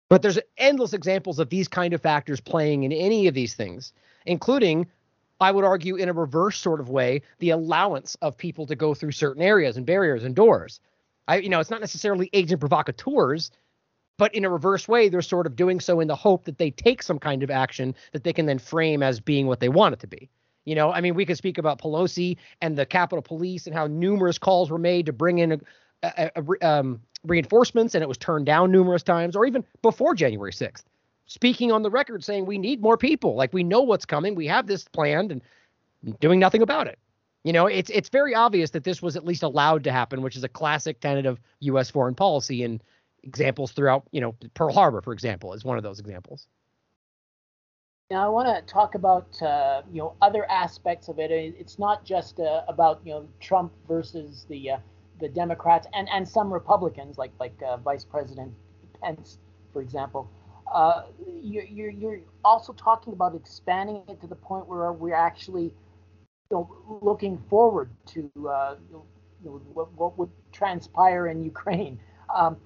But there's endless examples of these kind of factors playing in any of these things, including, I would argue, in a reverse sort of way, the allowance of people to go through certain areas and barriers and doors. I, you know, it's not necessarily agent provocateurs, but in a reverse way, they're sort of doing so in the hope that they take some kind of action that they can then frame as being what they want it to be. You know, I mean, we could speak about Pelosi and the Capitol Police and how numerous calls were made to bring in a, a, a, um, reinforcements, and it was turned down numerous times, or even before January 6th. Speaking on the record saying we need more people, like we know what's coming, we have this planned, and doing nothing about it. You know, it's it's very obvious that this was at least allowed to happen, which is a classic tenet of U.S. foreign policy, and examples throughout. You know, Pearl Harbor, for example, is one of those examples. Now I want to talk about uh, you know other aspects of it. It's not just uh, about you know Trump versus the uh, the Democrats and and some Republicans like like uh, Vice President Pence, for example. Uh, you're, you're you're also talking about expanding it to the point where we're actually you know looking forward to uh, you know, what, what would transpire in Ukraine. Um,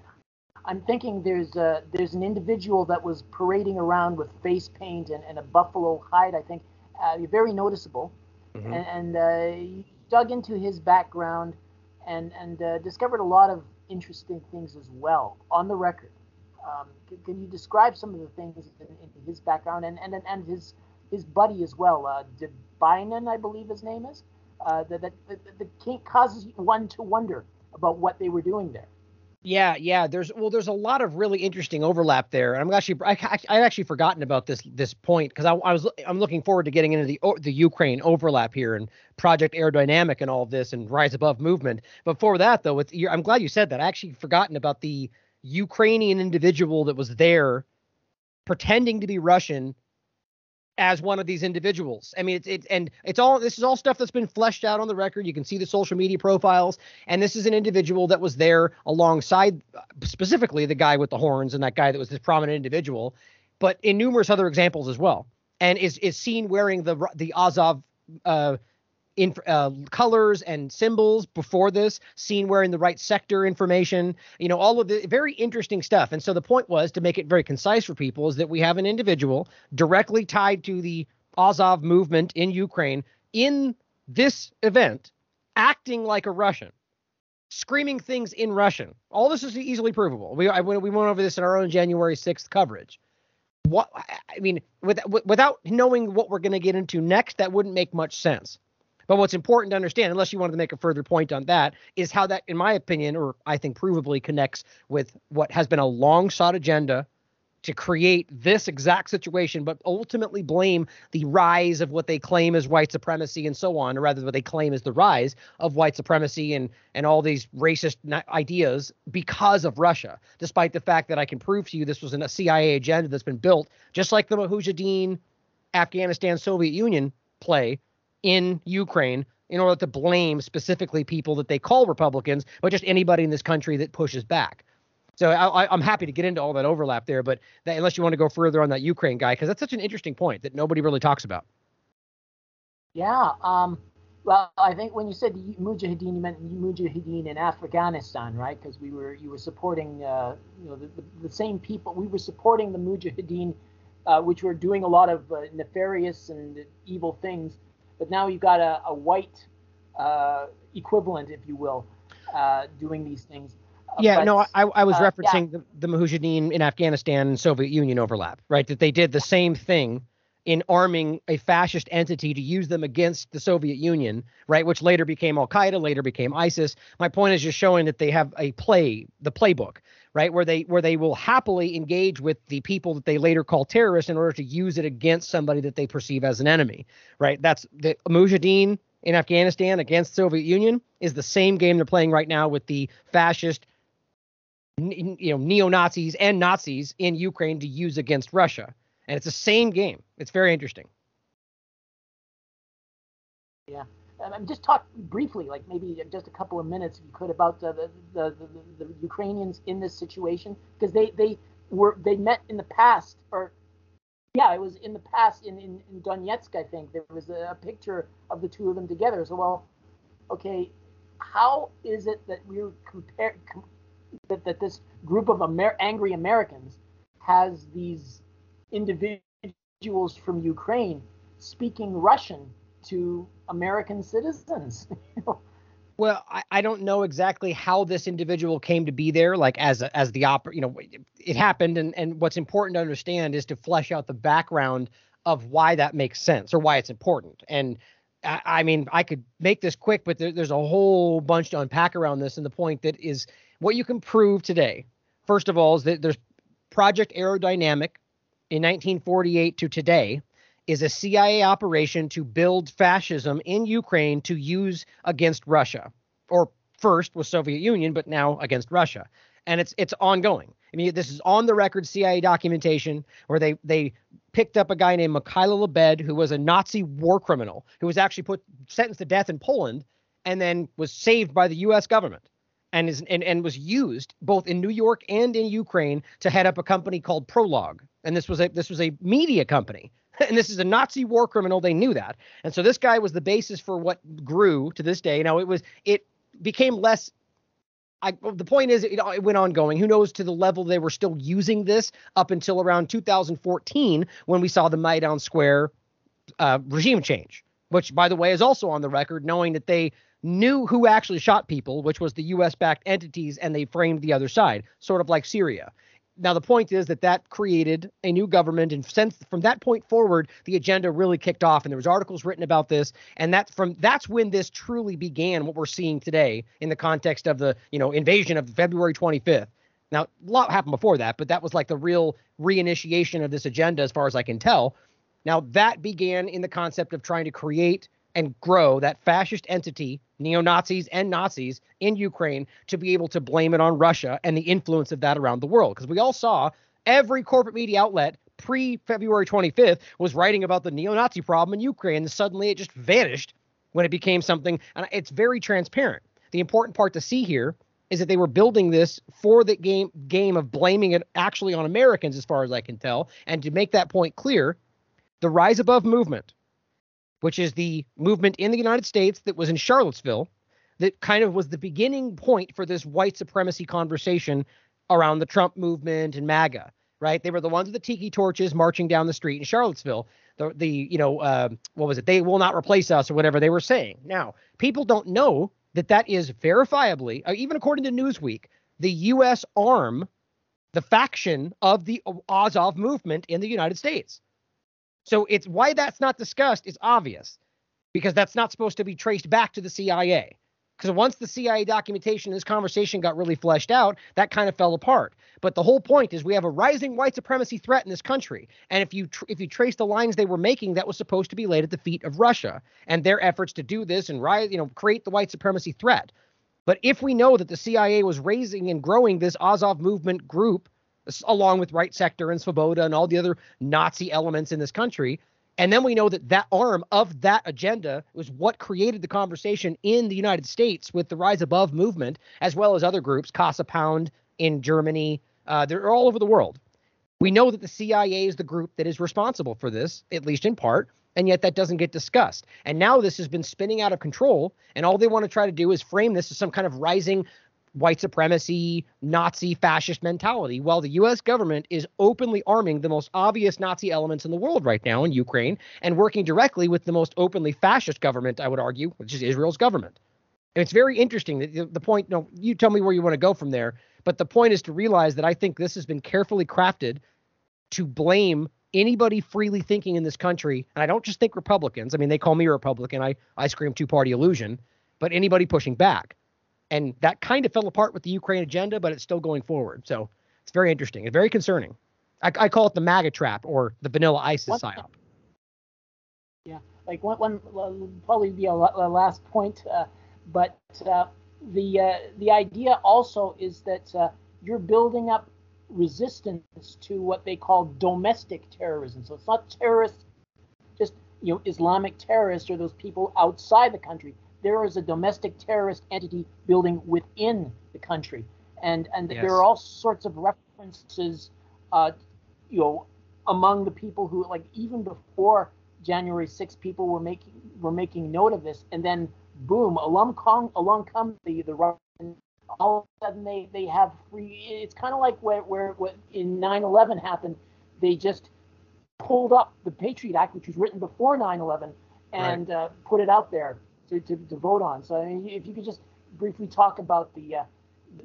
I'm thinking there's a, there's an individual that was parading around with face paint and, and a buffalo hide. I think uh, very noticeable, mm-hmm. and, and uh, dug into his background and and uh, discovered a lot of interesting things as well on the record. Um, can, can, you describe some of the things in, in, his background and and and his his buddy as well, uh, Debinen, I believe his name is, uh, that that, that, causes one to wonder about what they were doing there. Yeah, yeah. There's well, there's a lot of really interesting overlap there. I'm actually I I actually forgotten about this this point because I, I, was I'm looking forward to getting into the the Ukraine overlap here and Project Aerodynamic and all of this and Rise Above movement. Before that though, I'm glad you said that. I actually forgotten about the Ukrainian individual that was there pretending to be Russian as one of these individuals. I mean, it's it, and it's all this is all stuff that's been fleshed out on the record. You can see the social media profiles, and this is an individual that was there alongside specifically the guy with the horns and that guy that was this prominent individual, but in numerous other examples as well, and is is seen wearing the the Azov uh, in uh, colors and symbols before this, seen wearing the right sector information, you know, all of the very interesting stuff. And so the point was to make it very concise for people is that we have an individual directly tied to the Azov movement in Ukraine in this event acting like a Russian, screaming things in Russian. All this is easily provable. We I, we went over this in our own January 6th coverage. What I mean, with, without knowing what we're going to get into next, that wouldn't make much sense. But what's important to understand, unless you wanted to make a further point on that, is how that, in my opinion, or I think provably connects with what has been a long sought agenda to create this exact situation, but ultimately blame the rise of what they claim is white supremacy and so on, or rather what they claim is the rise of white supremacy and and all these racist ideas because of Russia, despite the fact that I can prove to you this was a CIA agenda that's been built, just like the Mujahideen Afghanistan Soviet Union play in Ukraine in order to blame specifically people that they call Republicans, but just anybody in this country that pushes back. So I, am happy to get into all that overlap there, but that, unless you want to go further on that Ukraine guy, because that's such an interesting point that nobody really talks about. Yeah. Um, well, I think when you said Mujahideen, you meant Mujahideen in Afghanistan, right? Because we were you were supporting uh, you know the, the, the, same people. We were supporting the Mujahideen, uh, which were doing a lot of uh, nefarious and evil things but now you've got a, a white uh, equivalent, if you will, uh, doing these things. Uh, yeah, but, no, I, I was uh, referencing yeah. the, the Mujahideen in Afghanistan and Soviet Union overlap, right? That they did the same thing in arming a fascist entity to use them against the Soviet Union, right? Which later became Al Qaeda, later became ISIS. My point is just showing that they have a play, the playbook, right? Where they where they will happily engage with the people that they later call terrorists in order to use it against somebody that they perceive as an enemy, right? That's the Mujahideen in Afghanistan against the Soviet Union is the same game they're playing right now with the fascist you know neo Nazis and Nazis in Ukraine to use against Russia and it's the same game. It's very interesting. Yeah. Um, just talk briefly, like maybe just a couple of minutes, if you could, about the the, the, the, the Ukrainians in this situation, because they they were they met in the past, or yeah, it was in the past in, in, in Donetsk, I think there was a, picture of the two of them together. So well, okay, how is it that we're compare com- that, that this group of Amer- angry Americans has these individuals from Ukraine speaking Russian to American citizens. Well, I, I don't know exactly how this individual came to be there, like as as the opera, you know, it happened, and and what's important to understand is to flesh out the background of why that makes sense or why it's important. And I, I mean, I could make this quick, but there, there's a whole bunch to unpack around this. And the point that is what you can prove today, first of all, is that there's Project Aerodynamic in 1948 to today is a CIA operation to build fascism in Ukraine to use against Russia, or first with Soviet Union, but now against Russia. And it's it's ongoing. I mean, this is on the record CIA documentation where they they picked up a guy named Mikhailo Lebed, who was a Nazi war criminal, who was actually put sentenced to death in Poland, and then was saved by the U.S. government, and is and, and was used both in New York and in Ukraine to head up a company called Prolog. And this was a this was a media company and this is a Nazi war criminal. They knew that, and so this guy was the basis for what grew to this day. Now it was it became less. I, the point is, it, it went ongoing. Who knows to the level they were still using this up until around 2014 when we saw the Maidan Square uh, regime change, which, by the way, is also on the record, knowing that they knew who actually shot people, which was the U.S. backed entities, and they framed the other side, sort of like Syria. Now, the point is that that created a new government, and since from that point forward, the agenda really kicked off, and there was articles written about this, and that from that's when this truly began. What we're seeing today in the context of the you know invasion of February 25th. Now, a lot happened before that, but that was like the real reinitiation of this agenda, as far as I can tell. Now, that began in the concept of trying to create and grow that fascist entity, neo Nazis and Nazis in Ukraine, to be able to blame it on Russia and the influence of that around the world. Because we all saw every corporate media outlet pre February 25th was writing about the neo Nazi problem in Ukraine. And suddenly it just vanished when it became something. And it's very transparent. The important part to see here is that they were building this for the game game of blaming it actually on Americans, as far as I can tell. And to make that point clear, the Rise Above movement which is the movement in the United States that was in Charlottesville, that kind of was the beginning point for this white supremacy conversation around the Trump movement and MAGA. Right? They were the ones with the tiki torches marching down the street in Charlottesville. The the you know uh, what was it? They will not replace us or whatever they were saying. Now people don't know that that is verifiably, uh, even according to Newsweek, the U.S. arm, the faction of the Azov movement in the United States. So it's why that's not discussed is obvious because that's not supposed to be traced back to the CIA. Because once the CIA documentation, this conversation got really fleshed out, that kind of fell apart. But the whole point is we have a rising white supremacy threat in this country, and if you tr- if you trace the lines they were making, that was supposed to be laid at the feet of Russia and their efforts to do this and rise, you know, create the white supremacy threat. But if we know that the CIA was raising and growing this Azov movement group along with Right Sector and Svoboda and all the other Nazi elements in this country. And then we know that that arm of that agenda was what created the conversation in the United States with the Rise Above movement, as well as other groups, Casa Pound in Germany. Uh, they're all over the world. We know that the CIA is the group that is responsible for this, at least in part, and yet that doesn't get discussed. And now this has been spinning out of control, and all they want to try to do is frame this as some kind of rising white supremacy, Nazi fascist mentality, while the US government is openly arming the most obvious Nazi elements in the world right now in Ukraine and working directly with the most openly fascist government, I would argue, which is Israel's government. And it's very interesting that the, point, no, you tell me where you want to go from there, but the point is to realize that I think this has been carefully crafted to blame anybody freely thinking in this country, and I don't just think Republicans. I mean, they call me a Republican. I I scream two party illusion, but anybody pushing back and that kind of fell apart with the Ukraine agenda, but it's still going forward. So it's very interesting. It's very concerning. I, I call it the MAGA trap or the vanilla ISIS what, psyop. Yeah, like one, one probably be a, a last point, uh, but uh, the uh, the idea also is that uh, you're building up resistance to what they call domestic terrorism. So it's not terrorists, just you know Islamic terrorists or those people outside the country there is a domestic terrorist entity building within the country, and and yes. there are all sorts of references, uh, you know, among the people who like even before January 6th, people were making were making note of this, and then boom, along come along come the the Russian all of a sudden they, they have free. It's kind of like where, where, where in 9 11 happened, they just pulled up the Patriot Act, which was written before 9 11, and right. uh, put it out there to, to, to, vote on. So I mean, if you could just briefly talk about the, uh,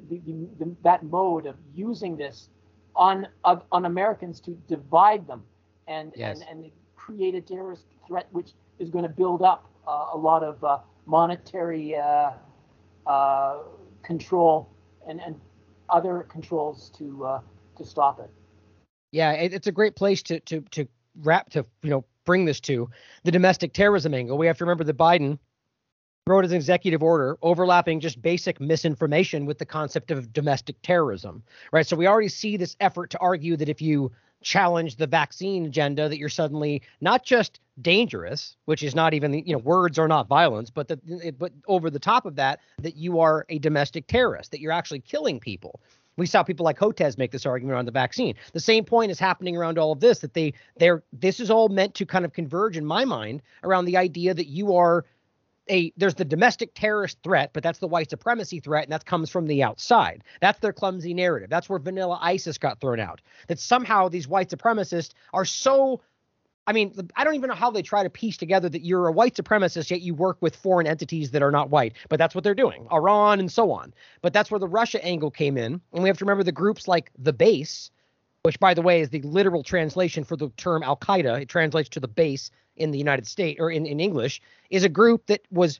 the, the, the, that mode of using this on uh, on Americans to divide them and, yes. and, and create a terrorist threat, which is going to build up uh, a lot of uh, monetary uh, uh, control and, and other controls to uh, to stop it. Yeah, it's a great place to to to wrap to you know bring this to the domestic terrorism angle. We have to remember that Biden wrote an executive order overlapping just basic misinformation with the concept of domestic terrorism, right? So we already see this effort to argue that if you challenge the vaccine agenda that you're suddenly not just dangerous which is not even you know words are not violence but that but over the top of that that you are a domestic terrorist that you're actually killing people we saw people like Hotez make this argument on the vaccine. The same point is happening around all of this that they they're this is all meant to kind of converge in my mind around the idea that you are a there's the domestic terrorist threat, but that's the white supremacy threat, and that comes from the outside. That's their clumsy narrative. That's where vanilla ISIS got thrown out. That somehow these white supremacists are so I mean, I don't even know how they try to piece together that you're a white supremacist, yet you work with foreign entities that are not white. But that's what they're doing, Iran and so on. But that's where the Russia angle came in. And we have to remember the groups like the base, which, by the way, is the literal translation for the term Al Qaeda. It translates to the base in the United States or in, in English is a group that was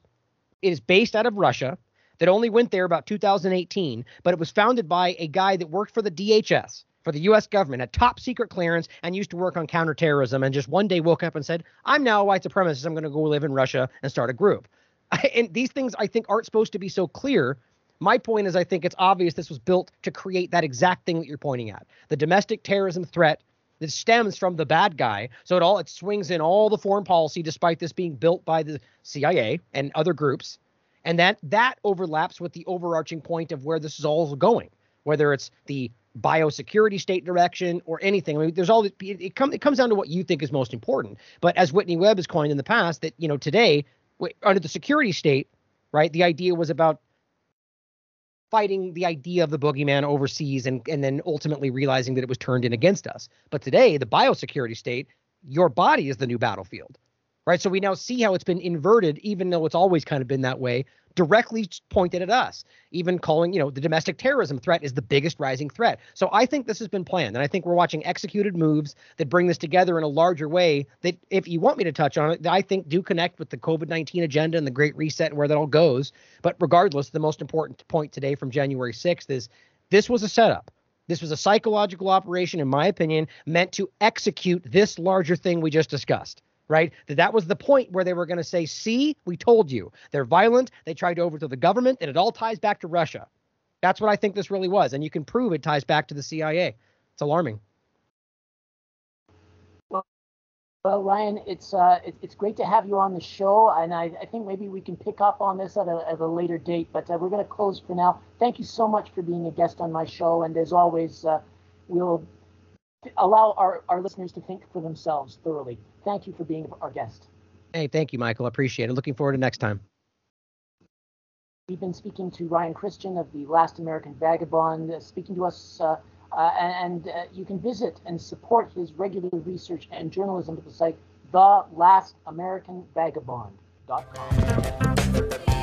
is based out of Russia that only went there about 2018, but it was founded by a guy that worked for the DHS for the U.S. government, a top secret clearance, and used to work on counterterrorism. And just one day woke up and said, "I'm now a white supremacist. I'm going to go live in Russia and start a group." and these things I think aren't supposed to be so clear. My point is, I think it's obvious this was built to create that exact thing that you're pointing at: the domestic terrorism threat that stems from the bad guy. So it all it swings in all the foreign policy, despite this being built by the CIA and other groups, and that that overlaps with the overarching point of where this is all going, whether it's the biosecurity state direction or anything. I mean, there's all it, it, come, it comes down to what you think is most important. But as Whitney Webb has coined in the past, that you know today under the security state, right, the idea was about fighting the idea of the boogeyman overseas and, and then ultimately realizing that it was turned in against us. But today, the biosecurity state, your body is the new battlefield, right? So we now see how it's been inverted, even though it's always kind of been that way directly pointed at us, even calling, you know, the domestic terrorism threat is the biggest rising threat. So I think this has been planned. And I think we're watching executed moves that bring this together in a larger way that, if you want me to touch on it, I think do connect with the COVID 19 agenda and the Great Reset and where that all goes. But regardless, the most important point today from January 6th is this was a setup. This was a psychological operation, in my opinion, meant to execute this larger thing we just discussed right? That that was the point where they were going to say, "See, we told you. They're violent. They tried to overthrow the government, and it all ties back to Russia." That's what I think this really was, and you can prove it ties back to the CIA. It's alarming. Well, Ryan, it's uh, it, it's great to have you on the show, and I, I think maybe we can pick up on this at a, at a later date. But uh, we're going to close for now. Thank you so much for being a guest on my show, and as always, uh, we'll allow our, our listeners to think for themselves thoroughly. Thank you for being our guest. Hey, thank you, Michael. I appreciate it. Looking forward to next time. We've been speaking to Ryan Christian of The Last American Vagabond, uh, speaking to us, uh, uh, and uh, you can visit and support his regular research and journalism at the site thelastamericanvagabond.com.